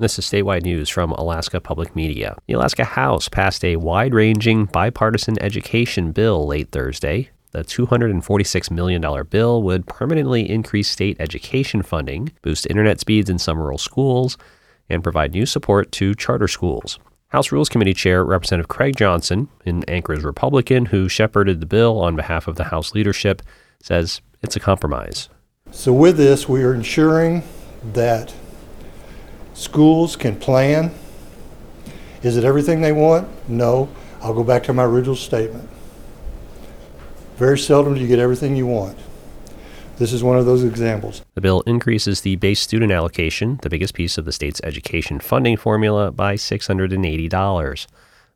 This is statewide news from Alaska Public Media. The Alaska House passed a wide ranging bipartisan education bill late Thursday. The $246 million bill would permanently increase state education funding, boost internet speeds in some rural schools, and provide new support to charter schools. House Rules Committee Chair Representative Craig Johnson, an Anchorage Republican who shepherded the bill on behalf of the House leadership, says it's a compromise. So, with this, we are ensuring that Schools can plan. Is it everything they want? No. I'll go back to my original statement. Very seldom do you get everything you want. This is one of those examples. The bill increases the base student allocation, the biggest piece of the state's education funding formula, by $680.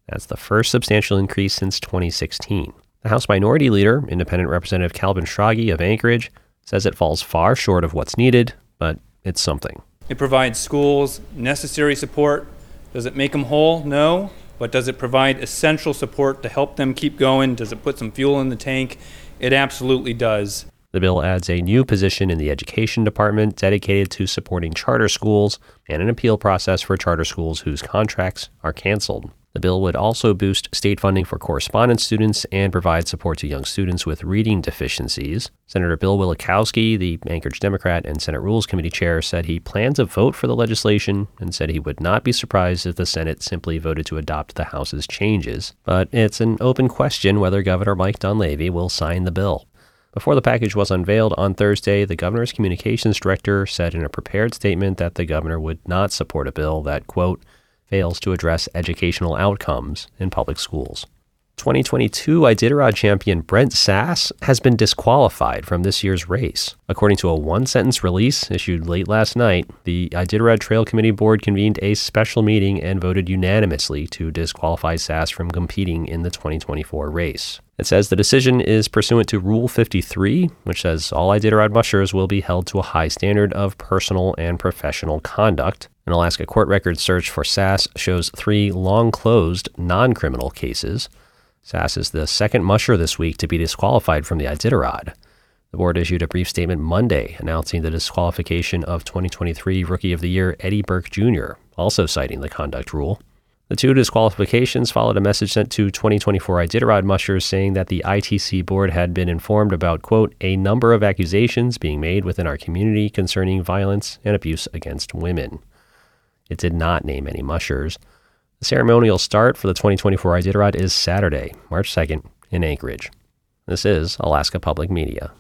That's the first substantial increase since 2016. The House Minority Leader, Independent Representative Calvin Schrage of Anchorage, says it falls far short of what's needed, but it's something. It provides schools necessary support. Does it make them whole? No. But does it provide essential support to help them keep going? Does it put some fuel in the tank? It absolutely does. The bill adds a new position in the Education Department dedicated to supporting charter schools and an appeal process for charter schools whose contracts are canceled. The bill would also boost state funding for correspondence students and provide support to young students with reading deficiencies. Senator Bill Wielechowski, the Anchorage Democrat and Senate Rules Committee chair, said he plans to vote for the legislation and said he would not be surprised if the Senate simply voted to adopt the House's changes. But it's an open question whether Governor Mike Dunleavy will sign the bill. Before the package was unveiled on Thursday, the governor's communications director said in a prepared statement that the governor would not support a bill that, quote, fails to address educational outcomes in public schools. 2022 Iditarod champion Brent Sass has been disqualified from this year's race. According to a one sentence release issued late last night, the Iditarod Trail Committee Board convened a special meeting and voted unanimously to disqualify Sass from competing in the 2024 race. It says the decision is pursuant to Rule 53, which says all Iditarod mushers will be held to a high standard of personal and professional conduct. An Alaska court record search for Sass shows three long closed non criminal cases. Sass is the second musher this week to be disqualified from the Iditarod. The board issued a brief statement Monday announcing the disqualification of 2023 Rookie of the Year Eddie Burke Jr., also citing the conduct rule. The two disqualifications followed a message sent to 2024 Iditarod mushers saying that the ITC board had been informed about, quote, a number of accusations being made within our community concerning violence and abuse against women. It did not name any mushers. The ceremonial start for the 2024 Iditarod is Saturday, March 2nd, in Anchorage. This is Alaska Public Media.